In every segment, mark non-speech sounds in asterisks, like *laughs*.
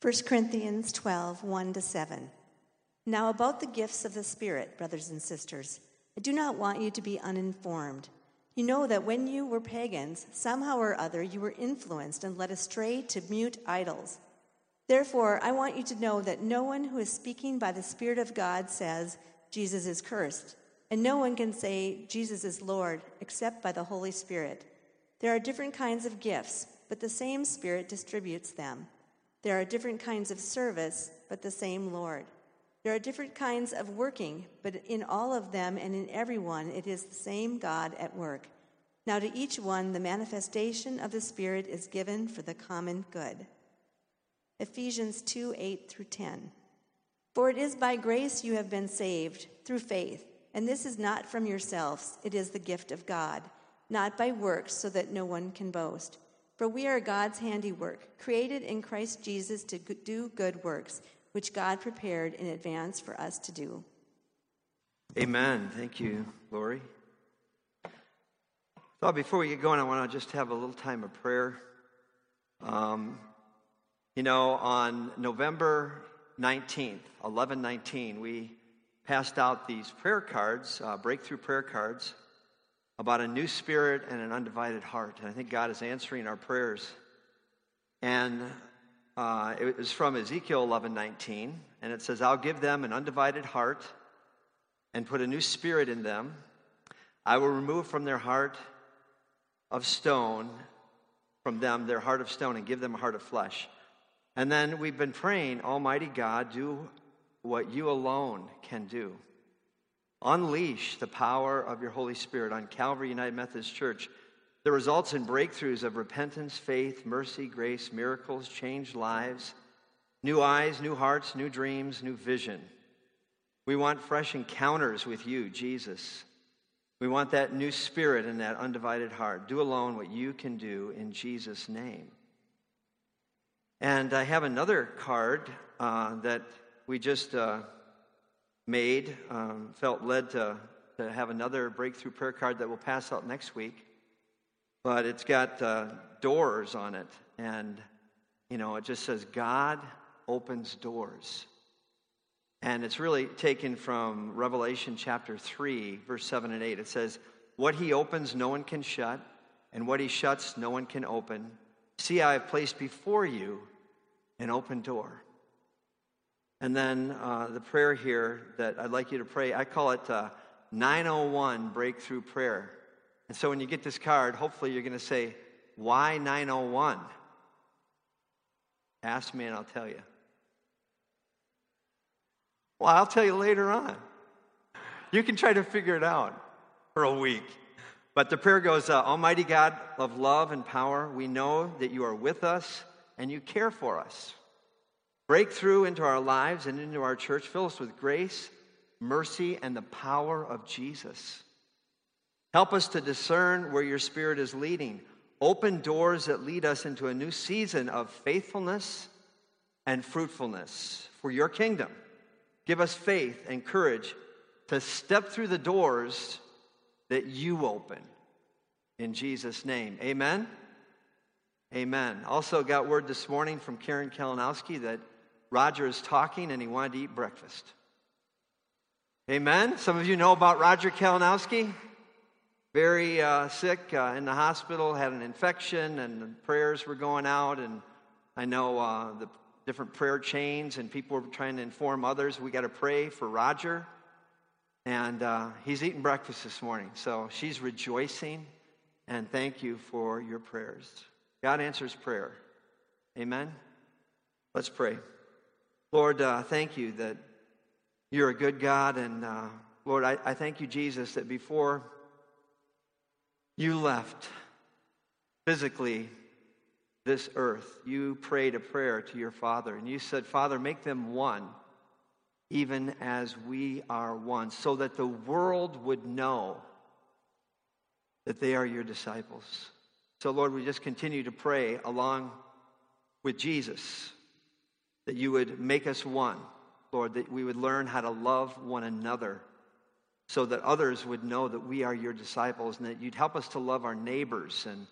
1 Corinthians 12, 1 to 7. Now, about the gifts of the Spirit, brothers and sisters, I do not want you to be uninformed. You know that when you were pagans, somehow or other you were influenced and led astray to mute idols. Therefore, I want you to know that no one who is speaking by the Spirit of God says, Jesus is cursed. And no one can say, Jesus is Lord, except by the Holy Spirit. There are different kinds of gifts, but the same Spirit distributes them. There are different kinds of service, but the same Lord. There are different kinds of working, but in all of them and in everyone, it is the same God at work. Now, to each one, the manifestation of the Spirit is given for the common good. Ephesians 2 8 through 10. For it is by grace you have been saved, through faith, and this is not from yourselves, it is the gift of God, not by works, so that no one can boast. For we are God's handiwork, created in Christ Jesus to do good works, which God prepared in advance for us to do. Amen. Thank you, Lori. So before we get going, I want to just have a little time of prayer. Um, you know, on November 19th, 1119, we passed out these prayer cards, uh, breakthrough prayer cards about a new spirit and an undivided heart. And I think God is answering our prayers. And uh, it was from Ezekiel 11 19, and it says, I'll give them an undivided heart and put a new spirit in them. I will remove from their heart of stone, from them their heart of stone, and give them a heart of flesh. And then we've been praying, Almighty God, do what you alone can do. Unleash the power of your Holy Spirit on Calvary United Methodist Church that results in breakthroughs of repentance, faith, mercy, grace, miracles, changed lives, new eyes, new hearts, new dreams, new vision. We want fresh encounters with you, Jesus. We want that new spirit and that undivided heart. Do alone what you can do in Jesus' name. And I have another card uh, that we just. Uh, made, um, felt led to, to have another breakthrough prayer card that we'll pass out next week. But it's got uh, doors on it. And, you know, it just says, God opens doors. And it's really taken from Revelation chapter 3, verse 7 and 8. It says, What he opens, no one can shut, and what he shuts, no one can open. See, I have placed before you an open door. And then uh, the prayer here that I'd like you to pray, I call it uh, 901 Breakthrough Prayer. And so when you get this card, hopefully you're going to say, Why 901? Ask me and I'll tell you. Well, I'll tell you later on. You can try to figure it out for a week. But the prayer goes uh, Almighty God of love and power, we know that you are with us and you care for us. Break through into our lives and into our church. Fill us with grace, mercy, and the power of Jesus. Help us to discern where your Spirit is leading. Open doors that lead us into a new season of faithfulness and fruitfulness for your kingdom. Give us faith and courage to step through the doors that you open. In Jesus' name, amen. Amen. Also, got word this morning from Karen Kalinowski that Roger is talking and he wanted to eat breakfast. Amen. Some of you know about Roger Kalinowski. Very uh, sick uh, in the hospital, had an infection, and prayers were going out. And I know uh, the different prayer chains, and people were trying to inform others. We got to pray for Roger. And uh, he's eating breakfast this morning. So she's rejoicing. And thank you for your prayers. God answers prayer. Amen. Let's pray. Lord, uh, thank you that you're a good God. And uh, Lord, I, I thank you, Jesus, that before you left physically this earth, you prayed a prayer to your Father. And you said, Father, make them one, even as we are one, so that the world would know that they are your disciples. So, Lord, we just continue to pray along with Jesus that you would make us one, Lord, that we would learn how to love one another so that others would know that we are your disciples and that you'd help us to love our neighbors. And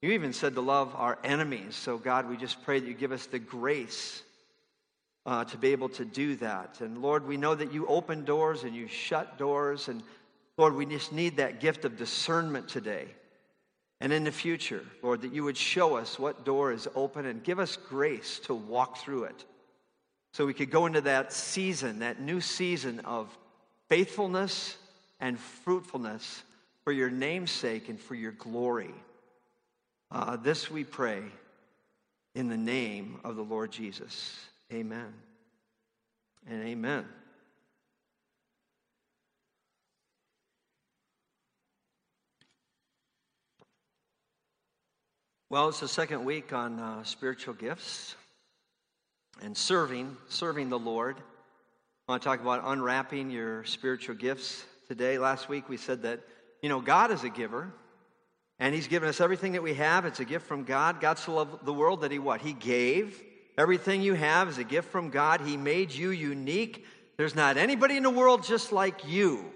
you even said to love our enemies. So, God, we just pray that you give us the grace uh, to be able to do that. And Lord, we know that you open doors and you shut doors. And Lord, we just need that gift of discernment today. And in the future, Lord, that you would show us what door is open and give us grace to walk through it. So we could go into that season, that new season of faithfulness and fruitfulness for your name's sake and for your glory. Uh, this we pray in the name of the Lord Jesus. Amen and amen. Well, it's the second week on uh, spiritual gifts and serving, serving the Lord. I want to talk about unwrapping your spiritual gifts today. Last week we said that, you know, God is a giver. And he's given us everything that we have. It's a gift from God. God so loved the world that he what? He gave. Everything you have is a gift from God. He made you unique. There's not anybody in the world just like you.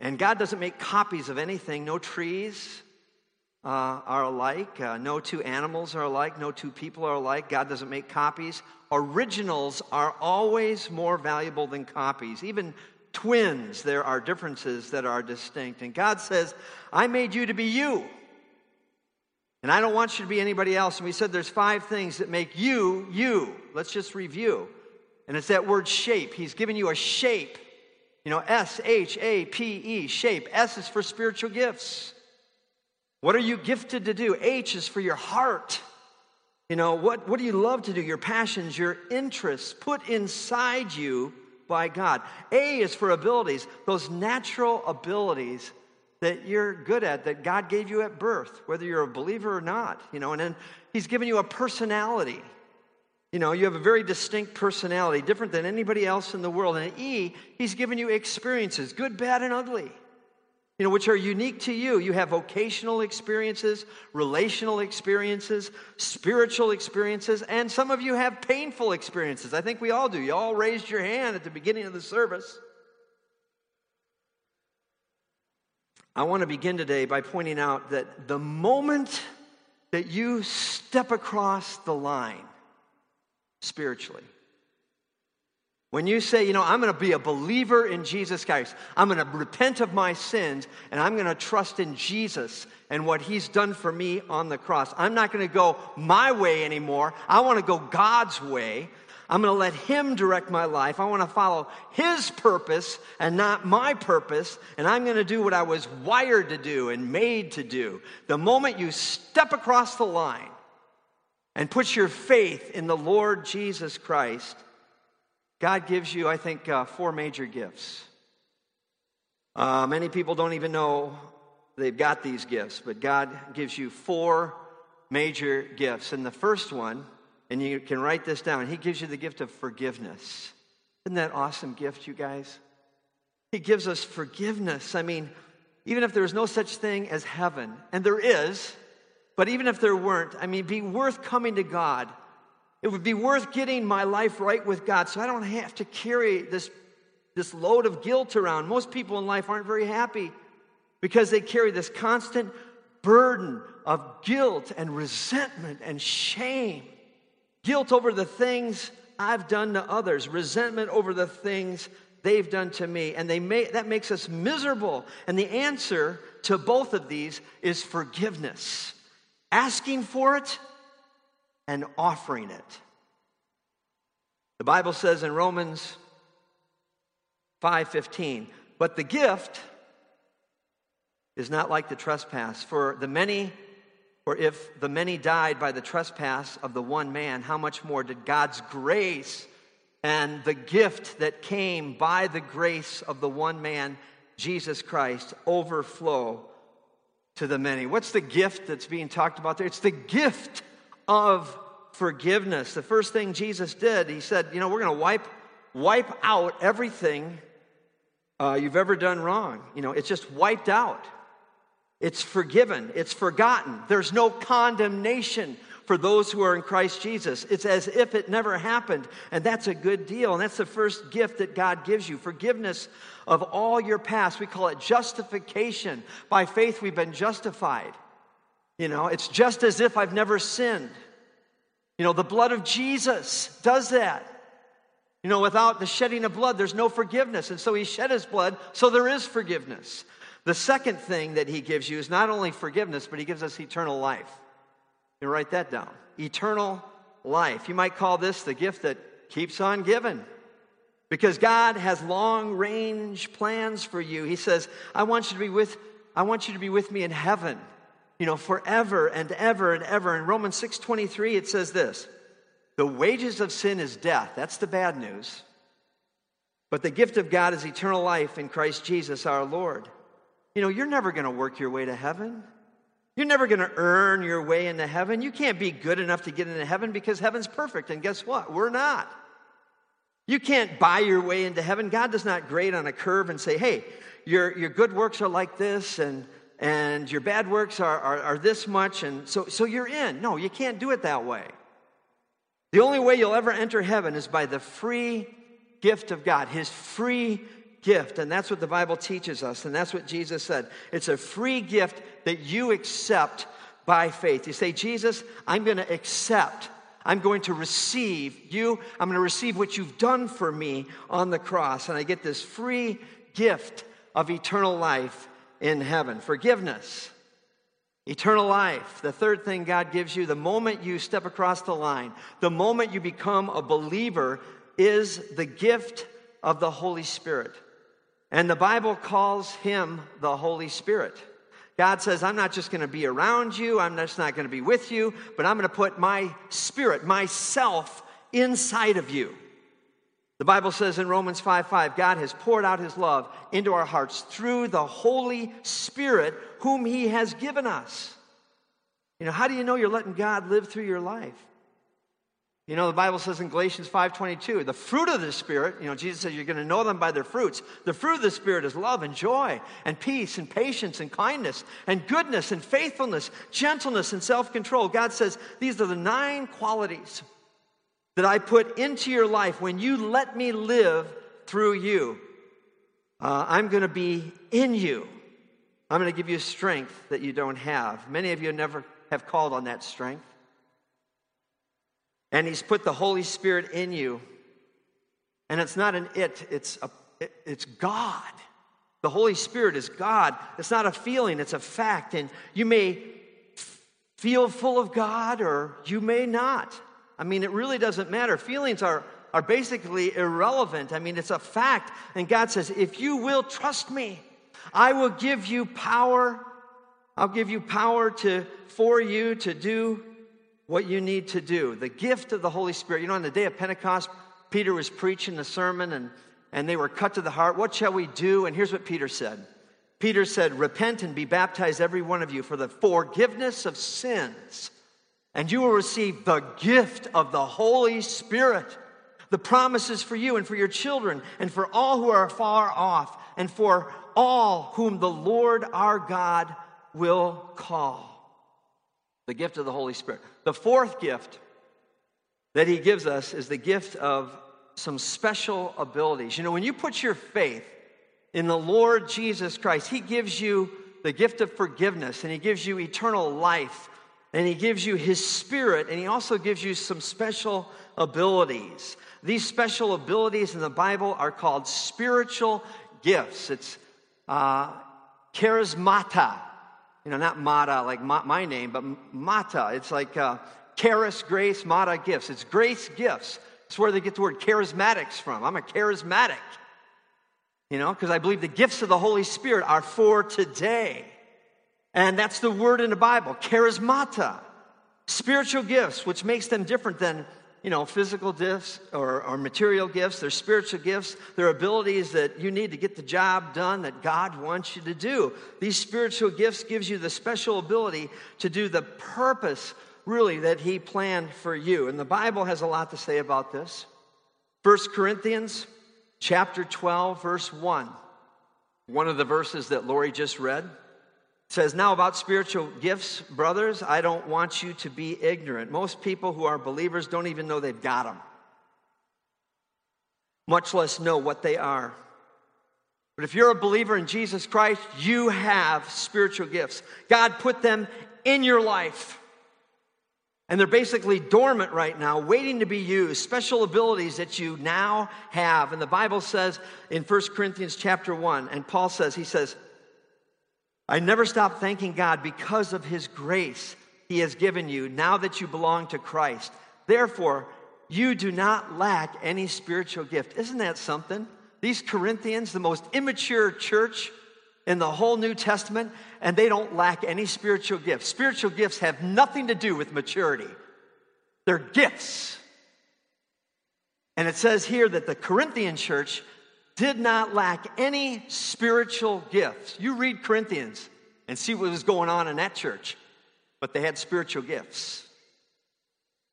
And God doesn't make copies of anything. No trees uh, are alike. Uh, no two animals are alike. No two people are alike. God doesn't make copies. Originals are always more valuable than copies. Even twins, there are differences that are distinct. And God says, I made you to be you. And I don't want you to be anybody else. And we said there's five things that make you, you. Let's just review. And it's that word shape. He's given you a shape. You know, S H A P E, shape. S is for spiritual gifts. What are you gifted to do? H is for your heart. You know, what, what do you love to do? Your passions, your interests put inside you by God. A is for abilities, those natural abilities that you're good at, that God gave you at birth, whether you're a believer or not, you know, and then He's given you a personality. You know, you have a very distinct personality, different than anybody else in the world. And E, He's given you experiences, good, bad, and ugly, you know, which are unique to you. You have vocational experiences, relational experiences, spiritual experiences, and some of you have painful experiences. I think we all do. You all raised your hand at the beginning of the service. I want to begin today by pointing out that the moment that you step across the line spiritually, when you say, you know, I'm going to be a believer in Jesus Christ, I'm going to repent of my sins, and I'm going to trust in Jesus and what he's done for me on the cross. I'm not going to go my way anymore. I want to go God's way. I'm going to let Him direct my life. I want to follow His purpose and not my purpose. And I'm going to do what I was wired to do and made to do. The moment you step across the line and put your faith in the Lord Jesus Christ, God gives you, I think, uh, four major gifts. Uh, many people don't even know they've got these gifts, but God gives you four major gifts. And the first one, and you can write this down. He gives you the gift of forgiveness. Isn't that awesome gift, you guys? He gives us forgiveness. I mean, even if there's no such thing as heaven, and there is, but even if there weren't, I mean, be worth coming to God. It would be worth getting my life right with God so I don't have to carry this, this load of guilt around. Most people in life aren't very happy because they carry this constant burden of guilt and resentment and shame. Guilt over the things I've done to others, resentment over the things they've done to me. And they may, that makes us miserable. And the answer to both of these is forgiveness asking for it and offering it. The Bible says in Romans 5:15, but the gift is not like the trespass, for the many or if the many died by the trespass of the one man, how much more did God's grace and the gift that came by the grace of the one man, Jesus Christ, overflow to the many? What's the gift that's being talked about there? It's the gift of forgiveness. The first thing Jesus did, he said, You know, we're going to wipe, wipe out everything uh, you've ever done wrong. You know, it's just wiped out. It's forgiven, it's forgotten. There's no condemnation for those who are in Christ Jesus. It's as if it never happened, and that's a good deal. And that's the first gift that God gives you forgiveness of all your past. We call it justification. By faith, we've been justified. You know, it's just as if I've never sinned. You know, the blood of Jesus does that. You know, without the shedding of blood, there's no forgiveness. And so he shed his blood, so there is forgiveness. The second thing that he gives you is not only forgiveness, but he gives us eternal life. You write that down. Eternal life. You might call this the gift that keeps on giving. Because God has long range plans for you. He says, I want you to be with, I want you to be with me in heaven, you know, forever and ever and ever. In Romans 6:23, it says this: the wages of sin is death. That's the bad news. But the gift of God is eternal life in Christ Jesus our Lord. You know, you're never going to work your way to heaven. You're never going to earn your way into heaven. You can't be good enough to get into heaven because heaven's perfect. And guess what? We're not. You can't buy your way into heaven. God does not grade on a curve and say, hey, your, your good works are like this and, and your bad works are, are, are this much. And so, so you're in. No, you can't do it that way. The only way you'll ever enter heaven is by the free gift of God, His free gift. And that's what the Bible teaches us. And that's what Jesus said. It's a free gift that you accept by faith. You say, Jesus, I'm going to accept. I'm going to receive you. I'm going to receive what you've done for me on the cross. And I get this free gift of eternal life in heaven. Forgiveness. Eternal life, the third thing God gives you the moment you step across the line, the moment you become a believer, is the gift of the Holy Spirit. And the Bible calls him the Holy Spirit. God says, I'm not just going to be around you, I'm just not going to be with you, but I'm going to put my spirit, myself, inside of you. The Bible says in Romans 5 5, God has poured out his love into our hearts through the Holy Spirit, whom he has given us. You know, how do you know you're letting God live through your life? You know, the Bible says in Galatians 5:22, the fruit of the Spirit, you know, Jesus says you're going to know them by their fruits. The fruit of the Spirit is love and joy and peace and patience and kindness and goodness and faithfulness, gentleness and self-control. God says these are the nine qualities that I put into your life when you let me live through you. Uh, I'm going to be in you. I'm going to give you strength that you don't have. Many of you never have called on that strength. And He's put the Holy Spirit in you. And it's not an it, it's, a, it, it's God. The Holy Spirit is God. It's not a feeling, it's a fact. And you may feel full of God or you may not. I mean, it really doesn't matter. Feelings are, are basically irrelevant. I mean, it's a fact. And God says, if you will trust me, I will give you power. I'll give you power to, for you to do what you need to do. The gift of the Holy Spirit. You know, on the day of Pentecost, Peter was preaching the sermon and, and they were cut to the heart. What shall we do? And here's what Peter said Peter said, Repent and be baptized, every one of you, for the forgiveness of sins and you will receive the gift of the Holy Spirit. The promises for you and for your children and for all who are far off and for all whom the Lord our God will call. The gift of the Holy Spirit. The fourth gift that he gives us is the gift of some special abilities. You know, when you put your faith in the Lord Jesus Christ, he gives you the gift of forgiveness and he gives you eternal life and he gives you his spirit, and he also gives you some special abilities. These special abilities in the Bible are called spiritual gifts. It's uh, charismata. You know, not mata like my name, but mata. It's like uh, charis, grace, mata, gifts. It's grace gifts. It's where they get the word charismatics from. I'm a charismatic. You know, because I believe the gifts of the Holy Spirit are for today. And that's the word in the Bible, charismata. Spiritual gifts, which makes them different than, you know, physical gifts or, or material gifts. They're spiritual gifts. They're abilities that you need to get the job done that God wants you to do. These spiritual gifts gives you the special ability to do the purpose, really, that He planned for you. And the Bible has a lot to say about this. 1 Corinthians chapter 12, verse 1. One of the verses that Lori just read says, Now about spiritual gifts, brothers, I don't want you to be ignorant. Most people who are believers don't even know they've got them, much less know what they are. But if you're a believer in Jesus Christ, you have spiritual gifts. God put them in your life. And they're basically dormant right now, waiting to be used, special abilities that you now have. And the Bible says in 1 Corinthians chapter 1, and Paul says, he says, I never stop thanking God because of his grace he has given you now that you belong to Christ. Therefore, you do not lack any spiritual gift. Isn't that something? These Corinthians, the most immature church in the whole New Testament, and they don't lack any spiritual gifts. Spiritual gifts have nothing to do with maturity, they're gifts. And it says here that the Corinthian church did not lack any spiritual gifts. You read Corinthians and see what was going on in that church, but they had spiritual gifts.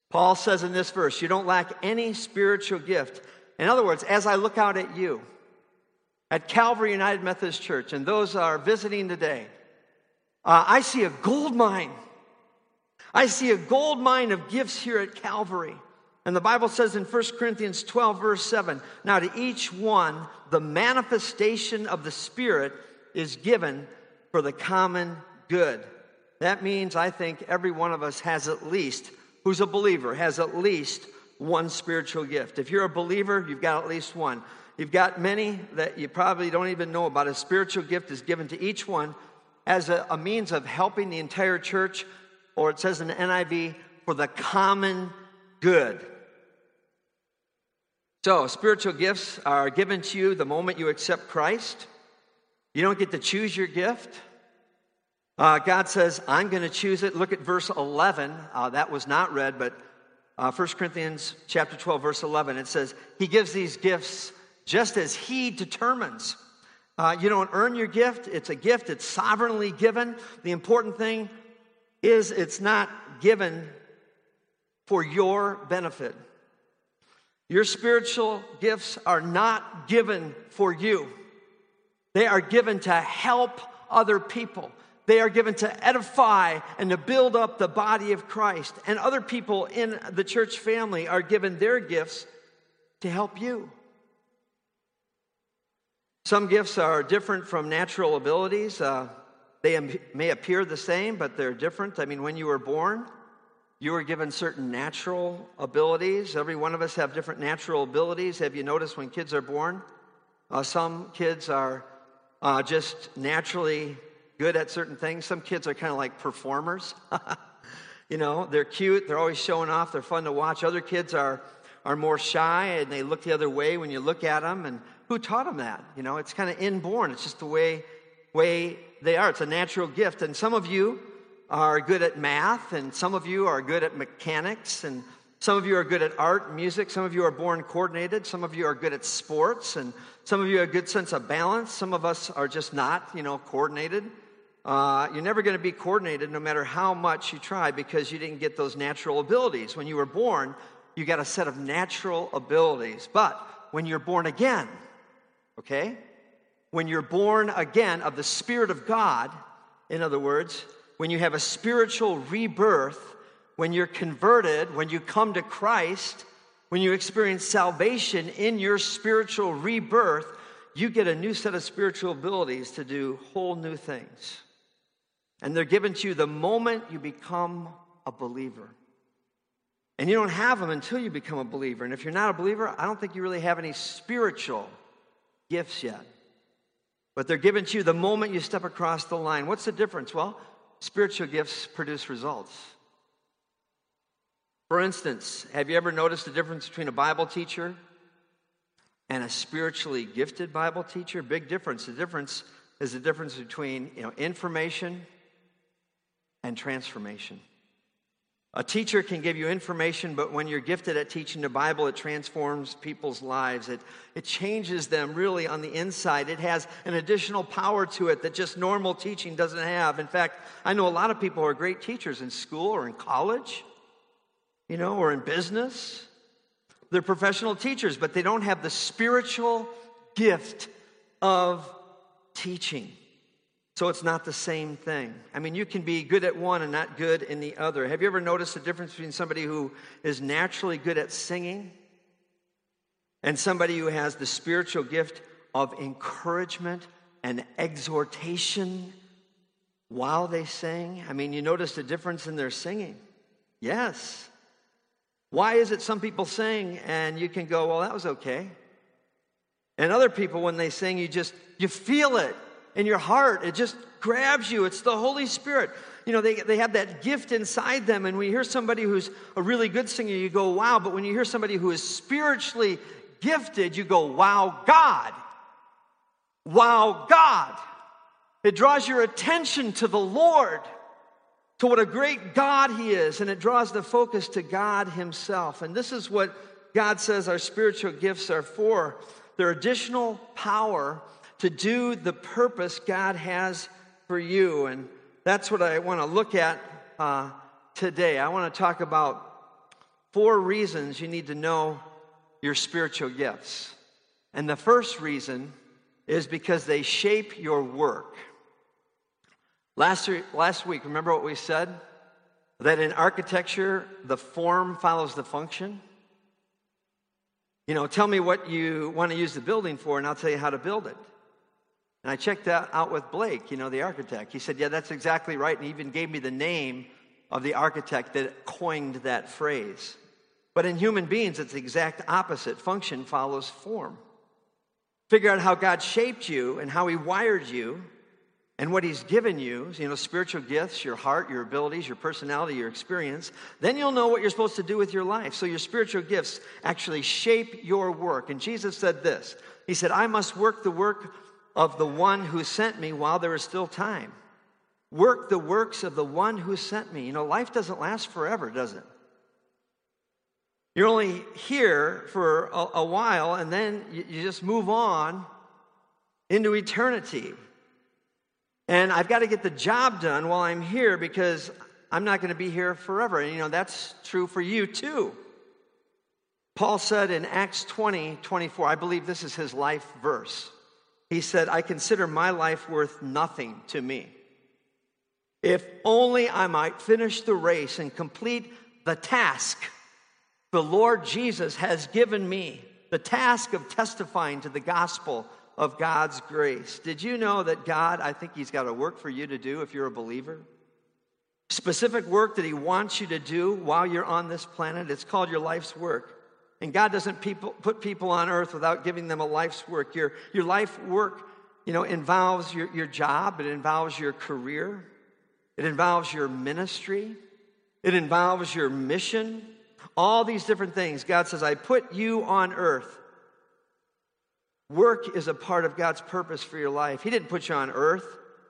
Paul says in this verse, You don't lack any spiritual gift. In other words, as I look out at you, at Calvary United Methodist Church, and those are visiting today, uh, I see a gold mine. I see a gold mine of gifts here at Calvary. And the Bible says in 1 Corinthians 12, verse 7 Now to each one, the manifestation of the Spirit is given for the common good. That means I think every one of us has at least who's a believer has at least one spiritual gift. If you're a believer, you've got at least one. You've got many that you probably don't even know about. A spiritual gift is given to each one as a, a means of helping the entire church, or it says in the NIV, for the common good. So, spiritual gifts are given to you the moment you accept Christ. You don't get to choose your gift. Uh, God says, I'm going to choose it. Look at verse 11. Uh, that was not read, but uh, 1 Corinthians chapter 12, verse 11. It says, He gives these gifts just as He determines. Uh, you don't earn your gift, it's a gift, it's sovereignly given. The important thing is it's not given for your benefit. Your spiritual gifts are not given for you, they are given to help other people. They are given to edify and to build up the body of Christ. And other people in the church family are given their gifts to help you. Some gifts are different from natural abilities. Uh, they may appear the same, but they're different. I mean, when you were born, you are given certain natural abilities. Every one of us have different natural abilities. Have you noticed when kids are born? Uh, some kids are uh, just naturally good at certain things. Some kids are kind of like performers. *laughs* you know, they're cute, they're always showing off, they're fun to watch. Other kids are, are more shy and they look the other way when you look at them. And who taught them that? You know, it's kind of inborn, it's just the way, way they are. It's a natural gift. And some of you are good at math, and some of you are good at mechanics, and some of you are good at art and music. Some of you are born coordinated. Some of you are good at sports, and some of you have a good sense of balance. Some of us are just not, you know, coordinated. Uh, you're never going to be coordinated no matter how much you try because you didn't get those natural abilities. When you were born, you got a set of natural abilities. But when you're born again, okay? When you're born again of the Spirit of God, in other words, when you have a spiritual rebirth, when you're converted, when you come to Christ, when you experience salvation in your spiritual rebirth, you get a new set of spiritual abilities to do whole new things. And they're given to you the moment you become a believer. And you don't have them until you become a believer. And if you're not a believer, I don't think you really have any spiritual gifts yet. But they're given to you the moment you step across the line. What's the difference? Well, spiritual gifts produce results. For instance, have you ever noticed the difference between a Bible teacher and a spiritually gifted Bible teacher? Big difference. The difference is the difference between you know, information and transformation. A teacher can give you information, but when you're gifted at teaching the Bible, it transforms people's lives. It, it changes them really on the inside. It has an additional power to it that just normal teaching doesn't have. In fact, I know a lot of people who are great teachers in school or in college, you know, or in business. They're professional teachers, but they don't have the spiritual gift of teaching. So it's not the same thing. I mean, you can be good at one and not good in the other. Have you ever noticed the difference between somebody who is naturally good at singing and somebody who has the spiritual gift of encouragement and exhortation while they sing? I mean, you notice the difference in their singing. Yes. Why is it some people sing and you can go, well, that was okay? And other people, when they sing, you just, you feel it in your heart. It just grabs you. It's the Holy Spirit. You know, they, they have that gift inside them. And when you hear somebody who's a really good singer, you go, wow. But when you hear somebody who is spiritually gifted, you go, wow, God. Wow, God. It draws your attention to the Lord, to what a great God He is, and it draws the focus to God Himself. And this is what God says our spiritual gifts are for. They're additional power to do the purpose God has for you. And that's what I want to look at uh, today. I want to talk about four reasons you need to know your spiritual gifts. And the first reason is because they shape your work. Last, last week, remember what we said? That in architecture, the form follows the function. You know, tell me what you want to use the building for, and I'll tell you how to build it. And I checked that out with Blake, you know, the architect. He said, Yeah, that's exactly right. And he even gave me the name of the architect that coined that phrase. But in human beings, it's the exact opposite. Function follows form. Figure out how God shaped you and how He wired you and what He's given you, you know, spiritual gifts, your heart, your abilities, your personality, your experience. Then you'll know what you're supposed to do with your life. So your spiritual gifts actually shape your work. And Jesus said this He said, I must work the work of the one who sent me while there is still time. Work the works of the one who sent me. You know, life doesn't last forever, does it? You're only here for a, a while and then you, you just move on into eternity. And I've got to get the job done while I'm here because I'm not going to be here forever. And you know, that's true for you too. Paul said in Acts 20, 24, I believe this is his life verse. He said, I consider my life worth nothing to me. If only I might finish the race and complete the task the Lord Jesus has given me, the task of testifying to the gospel of God's grace. Did you know that God, I think He's got a work for you to do if you're a believer? Specific work that He wants you to do while you're on this planet. It's called your life's work. And God doesn't people, put people on earth without giving them a life's work. Your, your life work, you know, involves your, your job, it involves your career, it involves your ministry, it involves your mission, all these different things. God says, I put you on earth. Work is a part of God's purpose for your life. He didn't put you on earth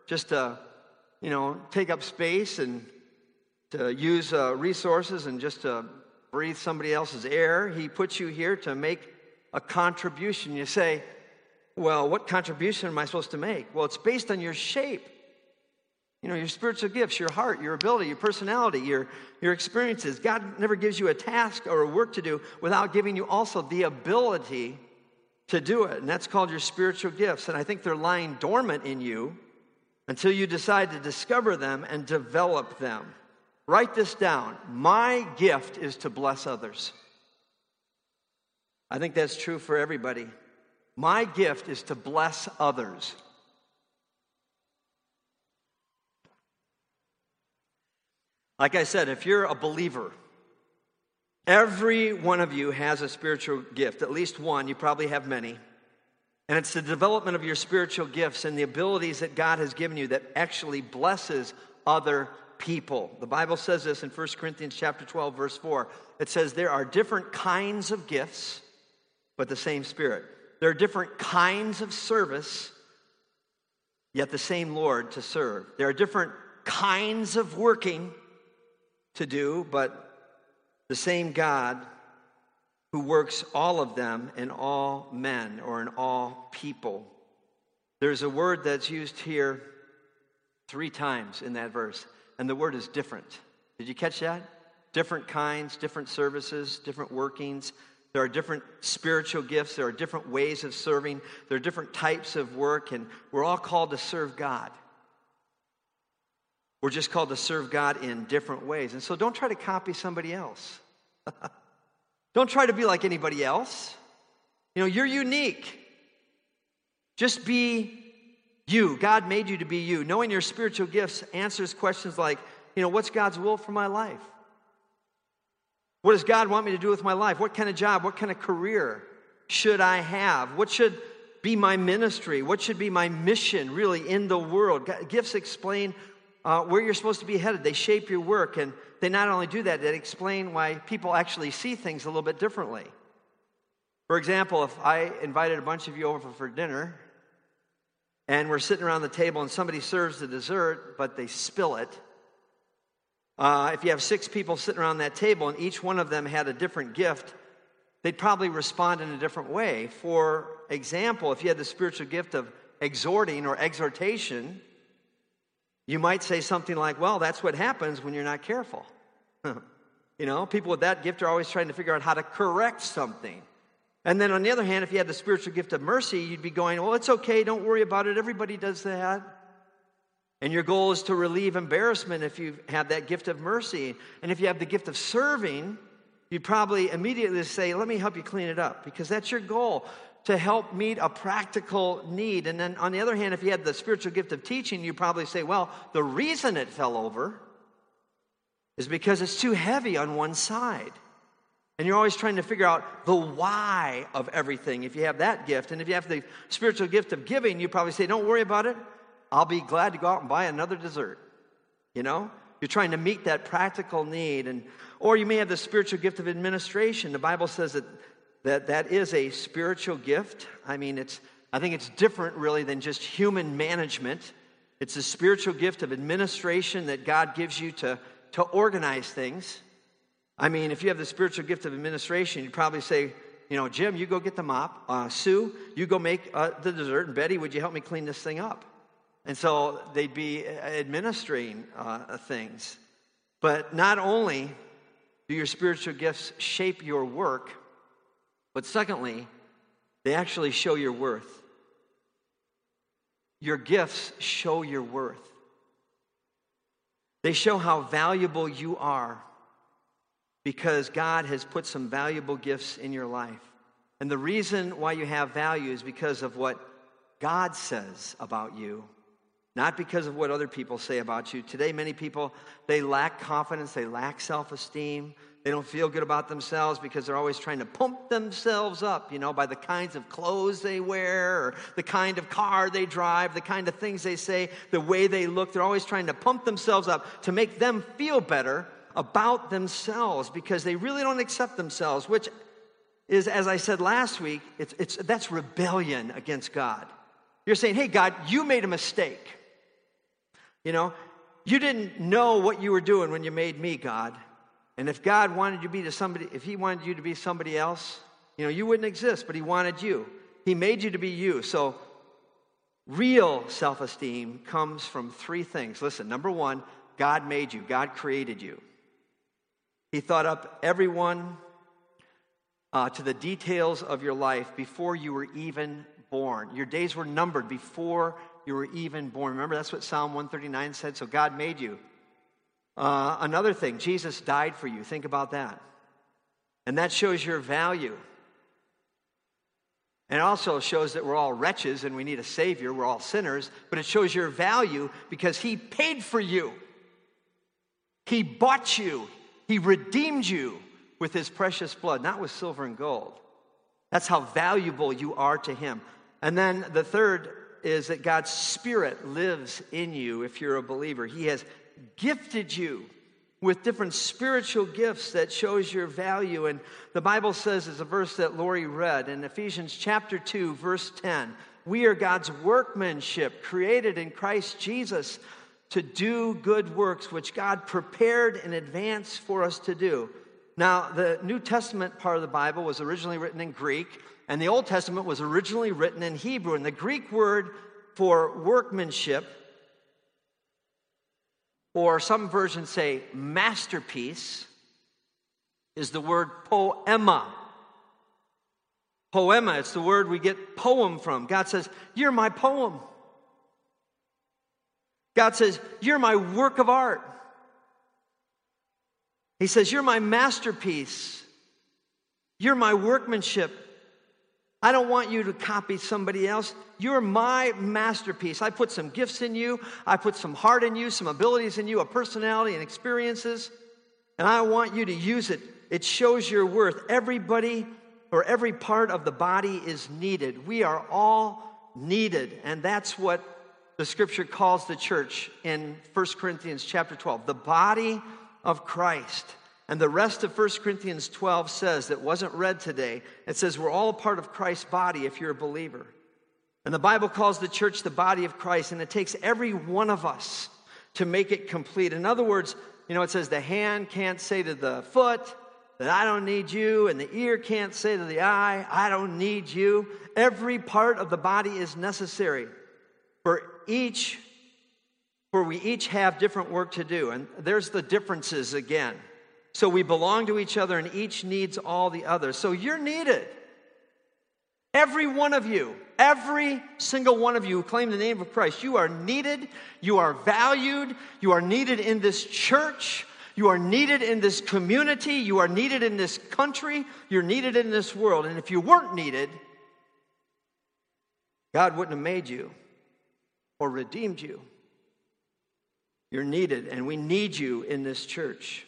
just to, you know, take up space and to use uh, resources and just to breathe somebody else's air. He puts you here to make a contribution. You say, well, what contribution am I supposed to make? Well, it's based on your shape. You know, your spiritual gifts, your heart, your ability, your personality, your, your experiences. God never gives you a task or a work to do without giving you also the ability to do it. And that's called your spiritual gifts. And I think they're lying dormant in you until you decide to discover them and develop them. Write this down. My gift is to bless others. I think that's true for everybody. My gift is to bless others. Like I said, if you're a believer, every one of you has a spiritual gift, at least one. You probably have many. And it's the development of your spiritual gifts and the abilities that God has given you that actually blesses other people. The Bible says this in 1 Corinthians chapter 12 verse 4. It says there are different kinds of gifts but the same spirit. There are different kinds of service yet the same Lord to serve. There are different kinds of working to do but the same God who works all of them in all men or in all people. There's a word that's used here three times in that verse and the word is different. Did you catch that? Different kinds, different services, different workings. There are different spiritual gifts. There are different ways of serving. There are different types of work, and we're all called to serve God. We're just called to serve God in different ways. And so don't try to copy somebody else. *laughs* don't try to be like anybody else. You know, you're unique. Just be you. God made you to be you. Knowing your spiritual gifts answers questions like, you know, what's God's will for my life? What does God want me to do with my life? What kind of job? What kind of career should I have? What should be my ministry? What should be my mission really in the world? Gifts explain uh, where you're supposed to be headed. They shape your work, and they not only do that, they explain why people actually see things a little bit differently. For example, if I invited a bunch of you over for dinner, and we're sitting around the table and somebody serves the dessert, but they spill it. Uh, if you have six people sitting around that table and each one of them had a different gift, they'd probably respond in a different way. For example, if you had the spiritual gift of exhorting or exhortation, you might say something like, Well, that's what happens when you're not careful. *laughs* you know, people with that gift are always trying to figure out how to correct something. And then on the other hand, if you had the spiritual gift of mercy, you'd be going, Well, it's okay, don't worry about it, everybody does that. And your goal is to relieve embarrassment if you have that gift of mercy. And if you have the gift of serving, you'd probably immediately say, Let me help you clean it up, because that's your goal to help meet a practical need. And then on the other hand, if you had the spiritual gift of teaching, you'd probably say, Well, the reason it fell over is because it's too heavy on one side. And you're always trying to figure out the why of everything if you have that gift. And if you have the spiritual gift of giving, you probably say, Don't worry about it. I'll be glad to go out and buy another dessert. You know? You're trying to meet that practical need. And, or you may have the spiritual gift of administration. The Bible says that that, that is a spiritual gift. I mean, it's, I think it's different really than just human management. It's a spiritual gift of administration that God gives you to, to organize things. I mean, if you have the spiritual gift of administration, you'd probably say, you know, Jim, you go get the mop. Uh, Sue, you go make uh, the dessert. And Betty, would you help me clean this thing up? And so they'd be administering uh, things. But not only do your spiritual gifts shape your work, but secondly, they actually show your worth. Your gifts show your worth. They show how valuable you are because God has put some valuable gifts in your life. And the reason why you have value is because of what God says about you, not because of what other people say about you. Today, many people, they lack confidence, they lack self esteem. They don't feel good about themselves because they're always trying to pump themselves up, you know, by the kinds of clothes they wear or the kind of car they drive, the kind of things they say, the way they look. They're always trying to pump themselves up to make them feel better about themselves because they really don't accept themselves, which is, as I said last week, it's, it's, that's rebellion against God. You're saying, hey, God, you made a mistake. You know, you didn't know what you were doing when you made me, God. And if God wanted you to be to somebody, if He wanted you to be somebody else, you know, you wouldn't exist, but He wanted you. He made you to be you. So, real self esteem comes from three things. Listen, number one, God made you, God created you. He thought up everyone uh, to the details of your life before you were even born. Your days were numbered before you were even born. Remember, that's what Psalm 139 said. So God made you. Uh, another thing, Jesus died for you. Think about that. And that shows your value. And it also shows that we're all wretches and we need a Savior. We're all sinners. But it shows your value because He paid for you, He bought you, he redeemed you with his precious blood, not with silver and gold. That's how valuable you are to him. And then the third is that God's Spirit lives in you if you're a believer. He has gifted you with different spiritual gifts that shows your value. And the Bible says, as a verse that Lori read in Ephesians chapter 2, verse 10, we are God's workmanship, created in Christ Jesus to do good works which God prepared in advance for us to do. Now, the New Testament part of the Bible was originally written in Greek, and the Old Testament was originally written in Hebrew. And the Greek word for workmanship, or some versions say masterpiece, is the word poema. Poema, it's the word we get poem from. God says, You're my poem. God says, You're my work of art. He says, You're my masterpiece. You're my workmanship. I don't want you to copy somebody else. You're my masterpiece. I put some gifts in you, I put some heart in you, some abilities in you, a personality and experiences, and I want you to use it it shows your worth. Everybody or every part of the body is needed. We are all needed, and that's what the scripture calls the church in 1 Corinthians chapter 12, the body of Christ. And the rest of 1 Corinthians 12 says, that wasn't read today, it says we're all part of Christ's body if you're a believer. And the Bible calls the church the body of Christ, and it takes every one of us to make it complete. In other words, you know, it says the hand can't say to the foot that I don't need you, and the ear can't say to the eye, I don't need you. Every part of the body is necessary for each, for we each have different work to do. And there's the differences again. So we belong to each other, and each needs all the others. So you're needed. Every one of you, every single one of you who claim the name of Christ, you are needed, you are valued, you are needed in this church, you are needed in this community, you are needed in this country, you're needed in this world. And if you weren't needed, God wouldn't have made you or redeemed you. You're needed, and we need you in this church.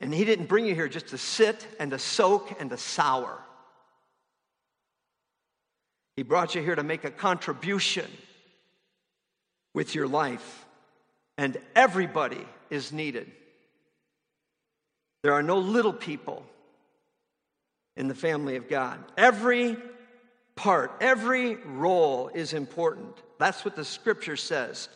And He didn't bring you here just to sit and to soak and to sour. He brought you here to make a contribution with your life, and everybody is needed. There are no little people in the family of God. Every part, every role is important. That's what the scripture says.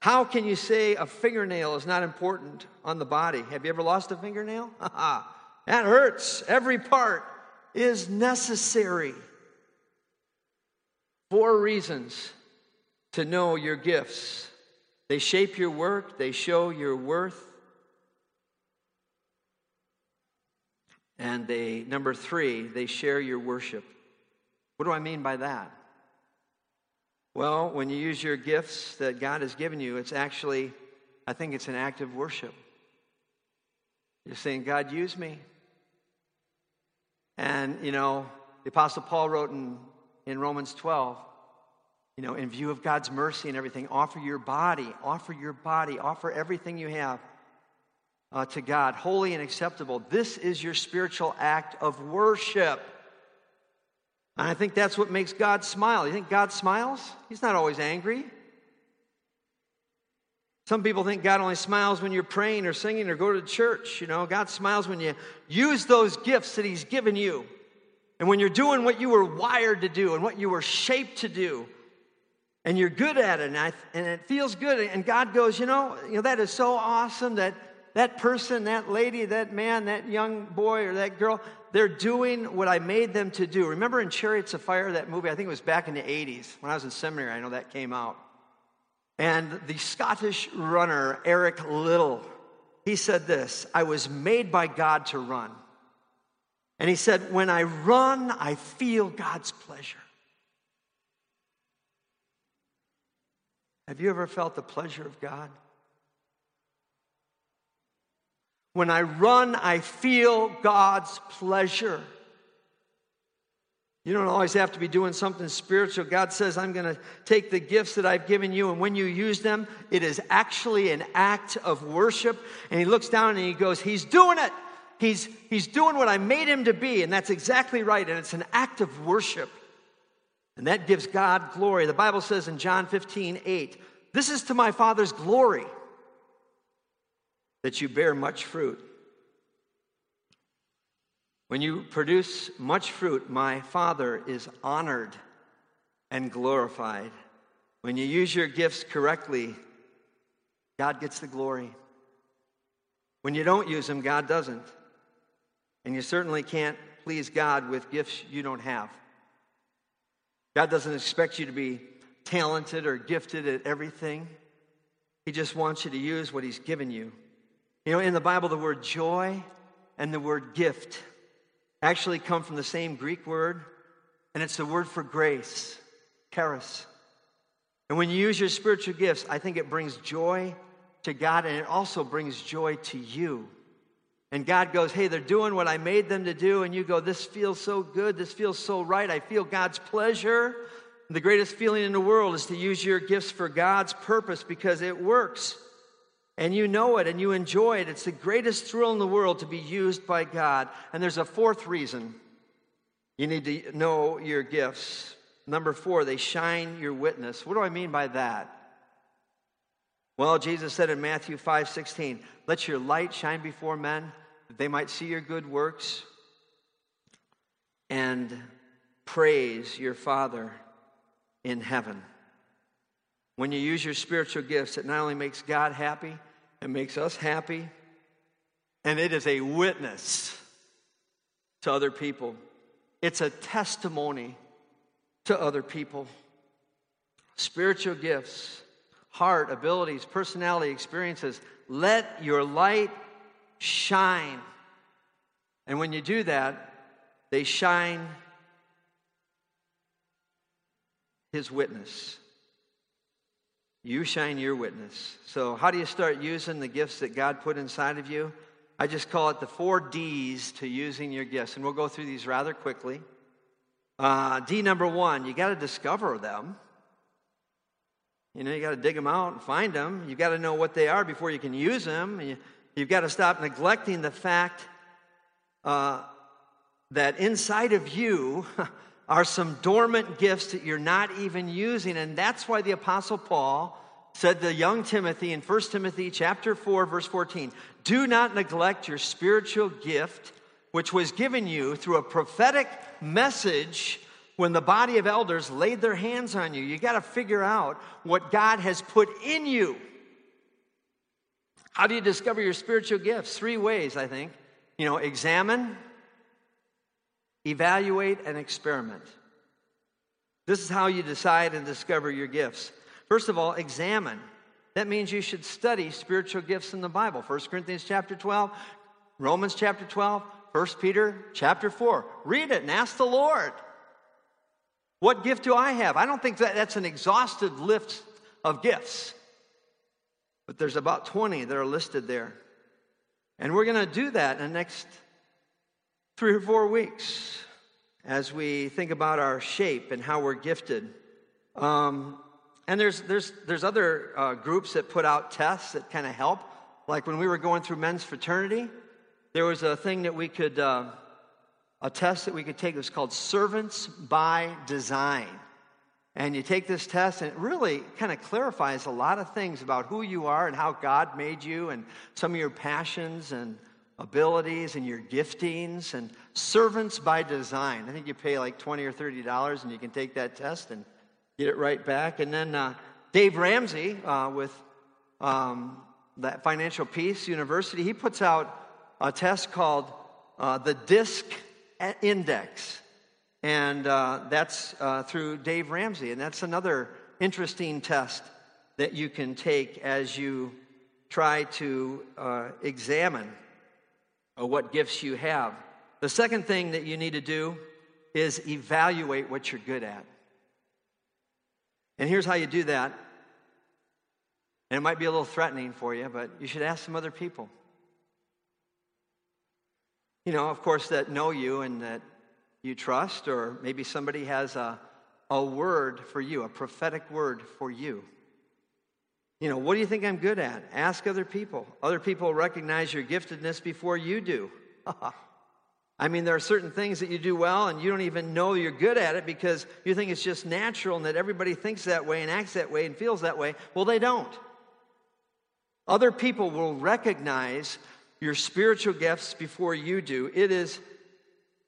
How can you say a fingernail is not important on the body? Have you ever lost a fingernail? *laughs* that hurts. Every part is necessary. Four reasons to know your gifts they shape your work, they show your worth. And they, number three, they share your worship. What do I mean by that? Well, when you use your gifts that God has given you, it's actually, I think it's an act of worship. You're saying, God, use me. And, you know, the Apostle Paul wrote in in Romans 12. You know, in view of God's mercy and everything, offer your body, offer your body, offer everything you have uh, to God, holy and acceptable. This is your spiritual act of worship. And I think that's what makes God smile. You think God smiles? He's not always angry. Some people think God only smiles when you're praying or singing or go to church. You know, God smiles when you use those gifts that He's given you and when you're doing what you were wired to do and what you were shaped to do, and you're good at it, and, I, and it feels good, and God goes, you know, you know, that is so awesome that that person, that lady, that man, that young boy or that girl, they're doing what I made them to do. Remember in Chariots of Fire, that movie? I think it was back in the 80s. When I was in seminary, I know that came out. And the Scottish runner, Eric Liddell, he said this I was made by God to run. And he said, When I run, I feel God's pleasure. Have you ever felt the pleasure of God? When I run, I feel God's pleasure. You don't always have to be doing something spiritual. God says, I'm going to take the gifts that I've given you, and when you use them, it is actually an act of worship. And He looks down and He goes, He's doing it. He's, he's doing what I made him to be, and that's exactly right. And it's an act of worship. And that gives God glory. The Bible says in John 15, 8, This is to my Father's glory that you bear much fruit. When you produce much fruit, my Father is honored and glorified. When you use your gifts correctly, God gets the glory. When you don't use them, God doesn't. And you certainly can't please God with gifts you don't have. God doesn't expect you to be talented or gifted at everything. He just wants you to use what He's given you. You know, in the Bible, the word joy and the word gift actually come from the same Greek word, and it's the word for grace, charis. And when you use your spiritual gifts, I think it brings joy to God and it also brings joy to you. And God goes, Hey, they're doing what I made them to do. And you go, This feels so good. This feels so right. I feel God's pleasure. The greatest feeling in the world is to use your gifts for God's purpose because it works. And you know it and you enjoy it. It's the greatest thrill in the world to be used by God. And there's a fourth reason you need to know your gifts. Number four, they shine your witness. What do I mean by that? Well, Jesus said in Matthew 5 16, let your light shine before men, that they might see your good works and praise your Father in heaven. When you use your spiritual gifts, it not only makes God happy, it makes us happy, and it is a witness to other people. It's a testimony to other people. Spiritual gifts, heart, abilities, personality, experiences. Let your light shine. And when you do that, they shine his witness. You shine your witness. So, how do you start using the gifts that God put inside of you? I just call it the four D's to using your gifts. And we'll go through these rather quickly. Uh, D number one, you got to discover them. You know, you got to dig them out and find them. You got to know what they are before you can use them. You, have got to stop neglecting the fact uh, that inside of you *laughs* are some dormant gifts that you're not even using. And that's why the Apostle Paul said to young Timothy in 1 Timothy chapter 4, verse 14, do not neglect your spiritual gift, which was given you through a prophetic message when the body of elders laid their hands on you. You got to figure out what God has put in you. How do you discover your spiritual gifts? Three ways, I think. You know, examine, evaluate, and experiment. This is how you decide and discover your gifts. First of all, examine. That means you should study spiritual gifts in the Bible. 1 Corinthians chapter 12, Romans chapter 12, 1 Peter chapter 4. Read it and ask the Lord, what gift do I have? I don't think that that's an exhaustive list of gifts, but there's about 20 that are listed there. And we're going to do that in the next three or four weeks as we think about our shape and how we're gifted. Um, and there's, there's, there's other uh, groups that put out tests that kind of help. Like when we were going through men's fraternity, there was a thing that we could, uh, a test that we could take. It was called Servants by Design. And you take this test, and it really kind of clarifies a lot of things about who you are and how God made you, and some of your passions and abilities and your giftings and servants by design. I think you pay like 20 or 30 dollars and you can take that test and get it right back. And then uh, Dave Ramsey uh, with um, that Financial Peace University, he puts out a test called uh, the DISC Index. And uh, that's uh, through Dave Ramsey. And that's another interesting test that you can take as you try to uh, examine or what gifts you have. The second thing that you need to do is evaluate what you're good at. And here's how you do that. And it might be a little threatening for you, but you should ask some other people. You know, of course, that know you and that you trust, or maybe somebody has a, a word for you, a prophetic word for you. You know, what do you think I'm good at? Ask other people. Other people recognize your giftedness before you do. *laughs* I mean, there are certain things that you do well and you don't even know you're good at it because you think it's just natural and that everybody thinks that way and acts that way and feels that way. Well, they don't. Other people will recognize your spiritual gifts before you do. It is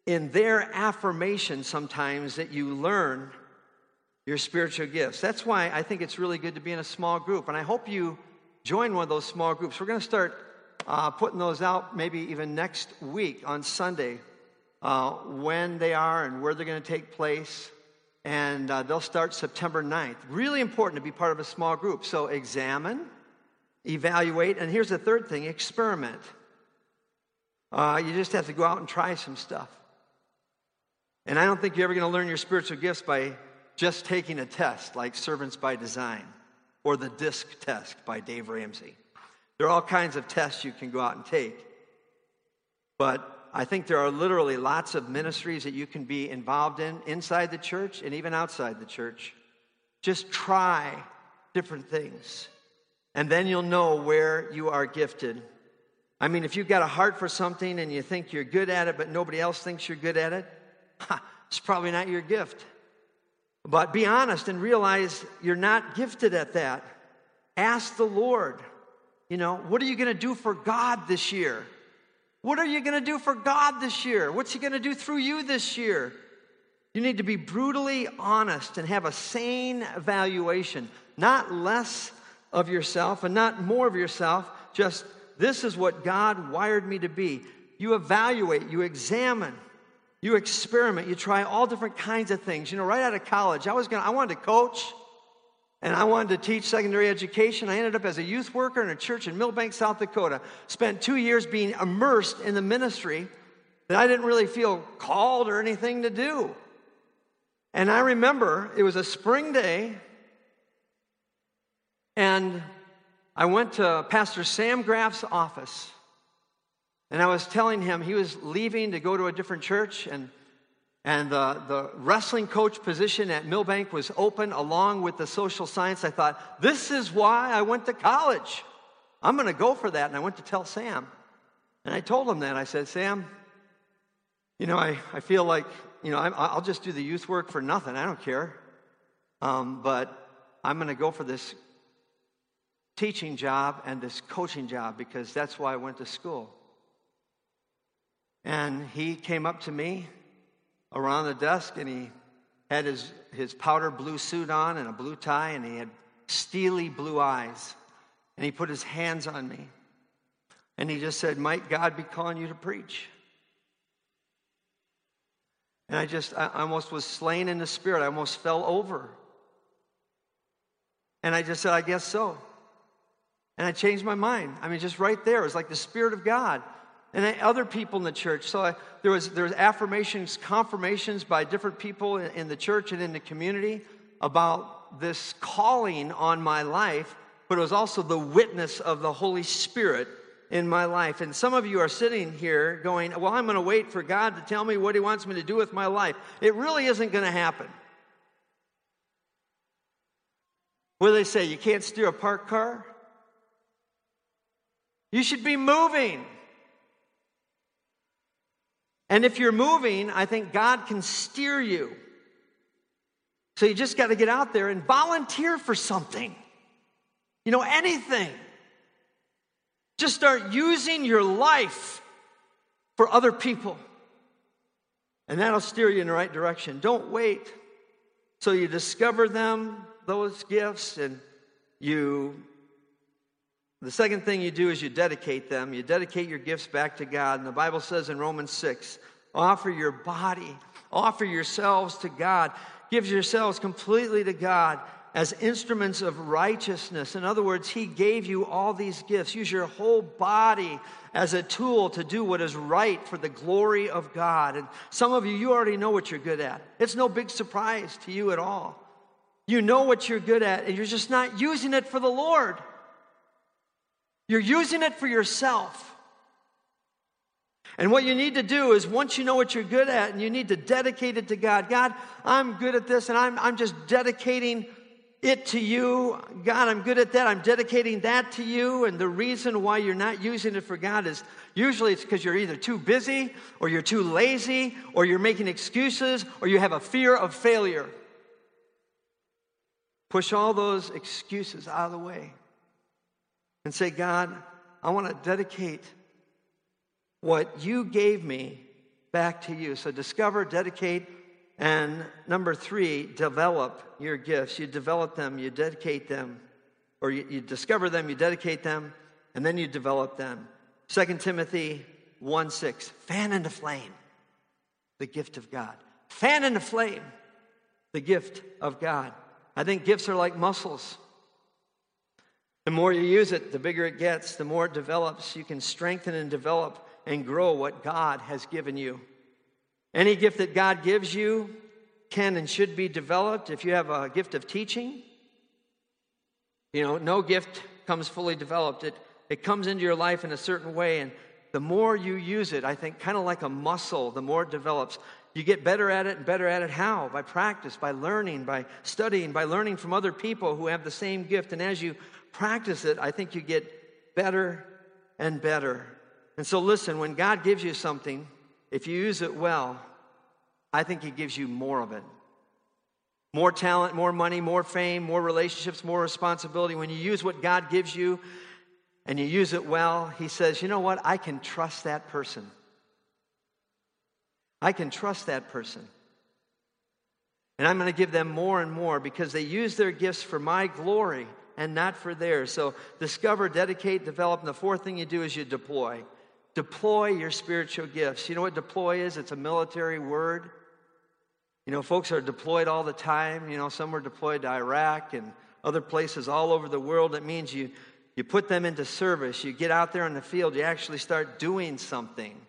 in their affirmation sometimes that you learn your spiritual gifts. That's why I think it's really good to be in a small group. And I hope you join one of those small groups. We're going to start uh, putting those out maybe even next week on Sunday, uh, when they are and where they're going to take place. And uh, they'll start September 9th. Really important to be part of a small group. So examine, evaluate, and here's the third thing experiment. Uh, you just have to go out and try some stuff. And I don't think you're ever going to learn your spiritual gifts by just taking a test like Servants by Design or the DISC test by Dave Ramsey. There are all kinds of tests you can go out and take. But I think there are literally lots of ministries that you can be involved in inside the church and even outside the church. Just try different things and then you'll know where you are gifted. I mean, if you've got a heart for something and you think you're good at it, but nobody else thinks you're good at it, *laughs* it's probably not your gift. But be honest and realize you're not gifted at that. Ask the Lord, you know, what are you going to do for God this year? What are you going to do for God this year? What's He going to do through you this year? You need to be brutally honest and have a sane evaluation, not less of yourself and not more of yourself, just this is what God wired me to be. You evaluate, you examine, you experiment, you try all different kinds of things. You know, right out of college, I was going to I wanted to coach and I wanted to teach secondary education. I ended up as a youth worker in a church in Milbank, South Dakota. Spent 2 years being immersed in the ministry that I didn't really feel called or anything to do. And I remember it was a spring day and I went to Pastor Sam Graff's office and I was telling him he was leaving to go to a different church and and the, the wrestling coach position at Milbank was open along with the social science. I thought, this is why I went to college. I'm going to go for that. And I went to tell Sam. And I told him that. I said, Sam, you know, I, I feel like, you know, i will just do the youth work for nothing. I don't care. Um, but I'm going to go for this teaching job and this coaching job because that's why I went to school. And he came up to me around the desk and he had his, his powder blue suit on and a blue tie and he had steely blue eyes. And he put his hands on me. And he just said, Might God be calling you to preach? And I just, I almost was slain in the spirit. I almost fell over. And I just said, I guess so. And I changed my mind. I mean, just right there, it was like the Spirit of God. And then other people in the church. So I, there, was, there was affirmations, confirmations by different people in, in the church and in the community about this calling on my life, but it was also the witness of the Holy Spirit in my life. And some of you are sitting here going, Well, I'm going to wait for God to tell me what He wants me to do with my life. It really isn't going to happen. What do they say? You can't steer a parked car? You should be moving. And if you're moving, I think God can steer you. So you just got to get out there and volunteer for something. You know, anything. Just start using your life for other people. And that'll steer you in the right direction. Don't wait. So you discover them, those gifts, and you the second thing you do is you dedicate them. You dedicate your gifts back to God. And the Bible says in Romans 6 offer your body, offer yourselves to God, give yourselves completely to God as instruments of righteousness. In other words, He gave you all these gifts. Use your whole body as a tool to do what is right for the glory of God. And some of you, you already know what you're good at. It's no big surprise to you at all. You know what you're good at, and you're just not using it for the Lord. You're using it for yourself. And what you need to do is once you know what you're good at, and you need to dedicate it to God. God, I'm good at this, and I'm, I'm just dedicating it to you. God, I'm good at that. I'm dedicating that to you. And the reason why you're not using it for God is usually it's because you're either too busy, or you're too lazy, or you're making excuses, or you have a fear of failure. Push all those excuses out of the way and say, God, I want to dedicate what you gave me back to you. So discover, dedicate, and number three, develop your gifts. You develop them, you dedicate them, or you, you discover them, you dedicate them, and then you develop them. 2 Timothy 1 6, fan into flame the gift of God. Fan into flame the gift of God. I think gifts are like muscles. The more you use it, the bigger it gets, the more it develops. You can strengthen and develop and grow what God has given you. Any gift that God gives you can and should be developed. If you have a gift of teaching, you know, no gift comes fully developed. It, it comes into your life in a certain way, and the more you use it, I think, kind of like a muscle, the more it develops. You get better at it and better at it. How? By practice, by learning, by studying, by learning from other people who have the same gift. And as you practice it, I think you get better and better. And so, listen, when God gives you something, if you use it well, I think He gives you more of it. More talent, more money, more fame, more relationships, more responsibility. When you use what God gives you and you use it well, He says, you know what? I can trust that person. I can trust that person. And I'm going to give them more and more because they use their gifts for my glory and not for theirs. So discover, dedicate, develop. And the fourth thing you do is you deploy. Deploy your spiritual gifts. You know what deploy is? It's a military word. You know, folks are deployed all the time. You know, some were deployed to Iraq and other places all over the world. It means you, you put them into service. You get out there on the field, you actually start doing something.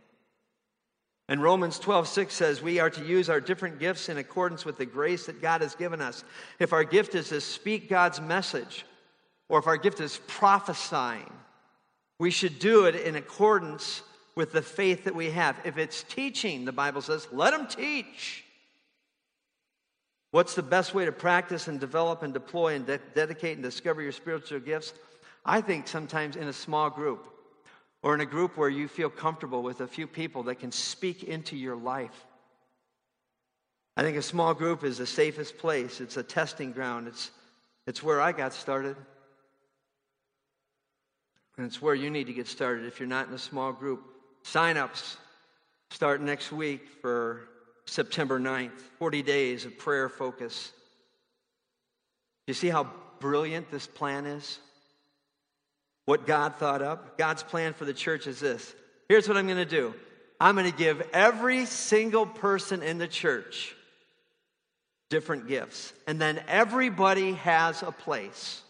And Romans 12, 6 says we are to use our different gifts in accordance with the grace that God has given us. If our gift is to speak God's message, or if our gift is prophesying, we should do it in accordance with the faith that we have. If it's teaching, the Bible says, let them teach. What's the best way to practice and develop and deploy and de- dedicate and discover your spiritual gifts? I think sometimes in a small group or in a group where you feel comfortable with a few people that can speak into your life. I think a small group is the safest place. It's a testing ground. It's, it's where I got started. And it's where you need to get started if you're not in a small group. Sign-ups start next week for September 9th. 40 days of prayer focus. You see how brilliant this plan is? What God thought up? God's plan for the church is this. Here's what I'm going to do. I'm going to give every single person in the church different gifts. And then everybody has a place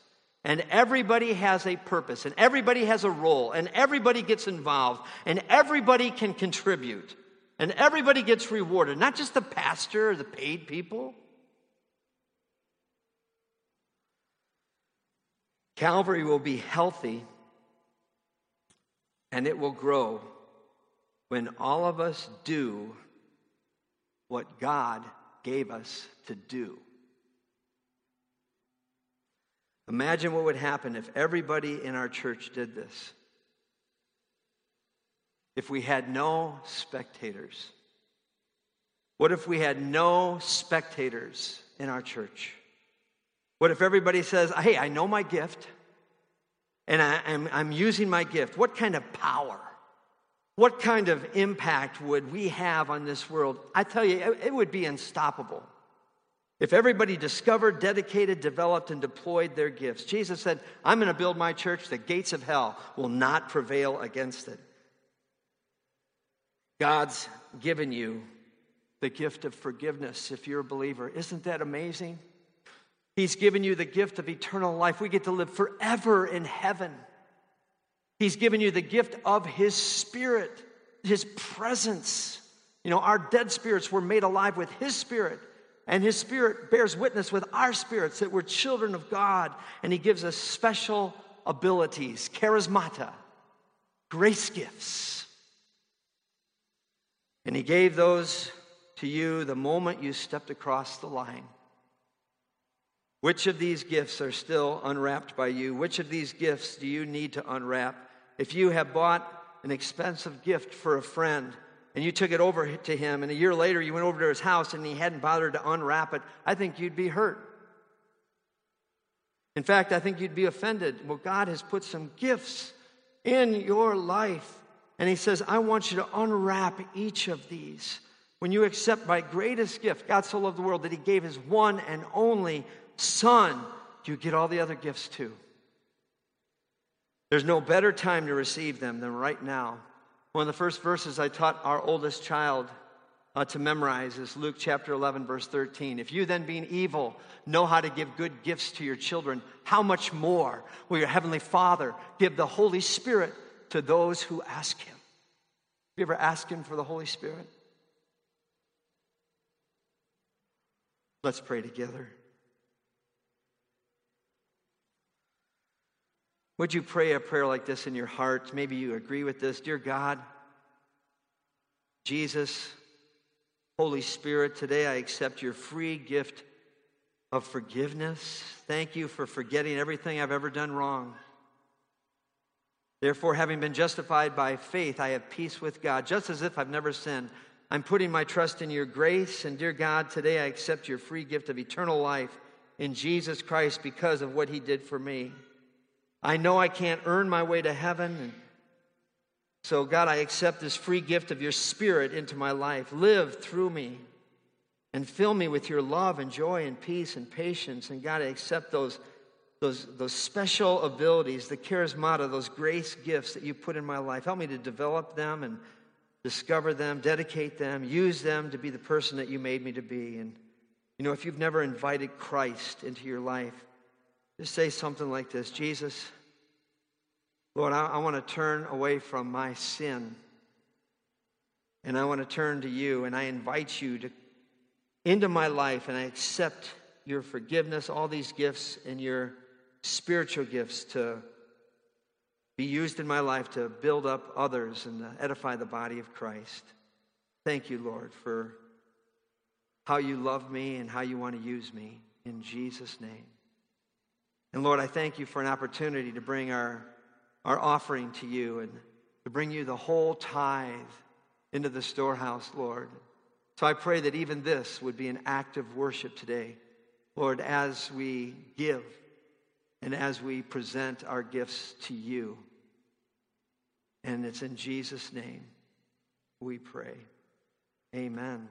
and everybody has a purpose, and everybody has a role, and everybody gets involved, and everybody can contribute, and everybody gets rewarded, not just the pastor or the paid people. Calvary will be healthy and it will grow when all of us do what God gave us to do. Imagine what would happen if everybody in our church did this. If we had no spectators. What if we had no spectators in our church? What if everybody says, Hey, I know my gift, and I, am I'm using my gift? What kind of power? What kind of impact would we have on this world? I tell you, it, it would be unstoppable. If everybody discovered, dedicated, developed, and deployed their gifts, Jesus said, I'm going to build my church, the gates of hell will not prevail against it. God's given you the gift of forgiveness if you're a believer. Isn't that amazing? He's given you the gift of eternal life. We get to live forever in heaven. He's given you the gift of His Spirit, His presence. You know, our dead spirits were made alive with His Spirit. And his spirit bears witness with our spirits that we're children of God. And he gives us special abilities, charismata, grace gifts. And he gave those to you the moment you stepped across the line. Which of these gifts are still unwrapped by you? Which of these gifts do you need to unwrap? If you have bought an expensive gift for a friend, and you took it over to him, and a year later you went over to his house and he hadn't bothered to unwrap it, I think you'd be hurt. In fact, I think you'd be offended. Well, God has put some gifts in your life, and He says, I want you to unwrap each of these. When you accept my greatest gift, God so loved the world that He gave His one and only Son, you get all the other gifts too. There's no better time to receive them than right now. One of the first verses I taught our oldest child uh, to memorize is Luke chapter 11, verse 13. If you then, being evil, know how to give good gifts to your children, how much more will your heavenly Father give the Holy Spirit to those who ask Him? Have You ever ask Him for the Holy Spirit? Let's pray together. Would you pray a prayer like this in your heart? Maybe you agree with this. Dear God, Jesus, Holy Spirit, today I accept your free gift of forgiveness. Thank you for forgetting everything I've ever done wrong. Therefore, having been justified by faith, I have peace with God, just as if I've never sinned. I'm putting my trust in your grace, and dear God, today I accept your free gift of eternal life in Jesus Christ because of what he did for me. I know I can't earn my way to heaven. And so, God, I accept this free gift of your Spirit into my life. Live through me and fill me with your love and joy and peace and patience. And God, I accept those, those, those special abilities, the charismata, those grace gifts that you put in my life. Help me to develop them and discover them, dedicate them, use them to be the person that you made me to be. And, you know, if you've never invited Christ into your life, just say something like this Jesus, Lord, I, I want to turn away from my sin. And I want to turn to you, and I invite you to into my life, and I accept your forgiveness, all these gifts, and your spiritual gifts to be used in my life to build up others and to edify the body of Christ. Thank you, Lord, for how you love me and how you want to use me. In Jesus' name. And Lord, I thank you for an opportunity to bring our, our offering to you and to bring you the whole tithe into the storehouse, Lord. So I pray that even this would be an act of worship today, Lord, as we give and as we present our gifts to you. And it's in Jesus' name we pray. Amen.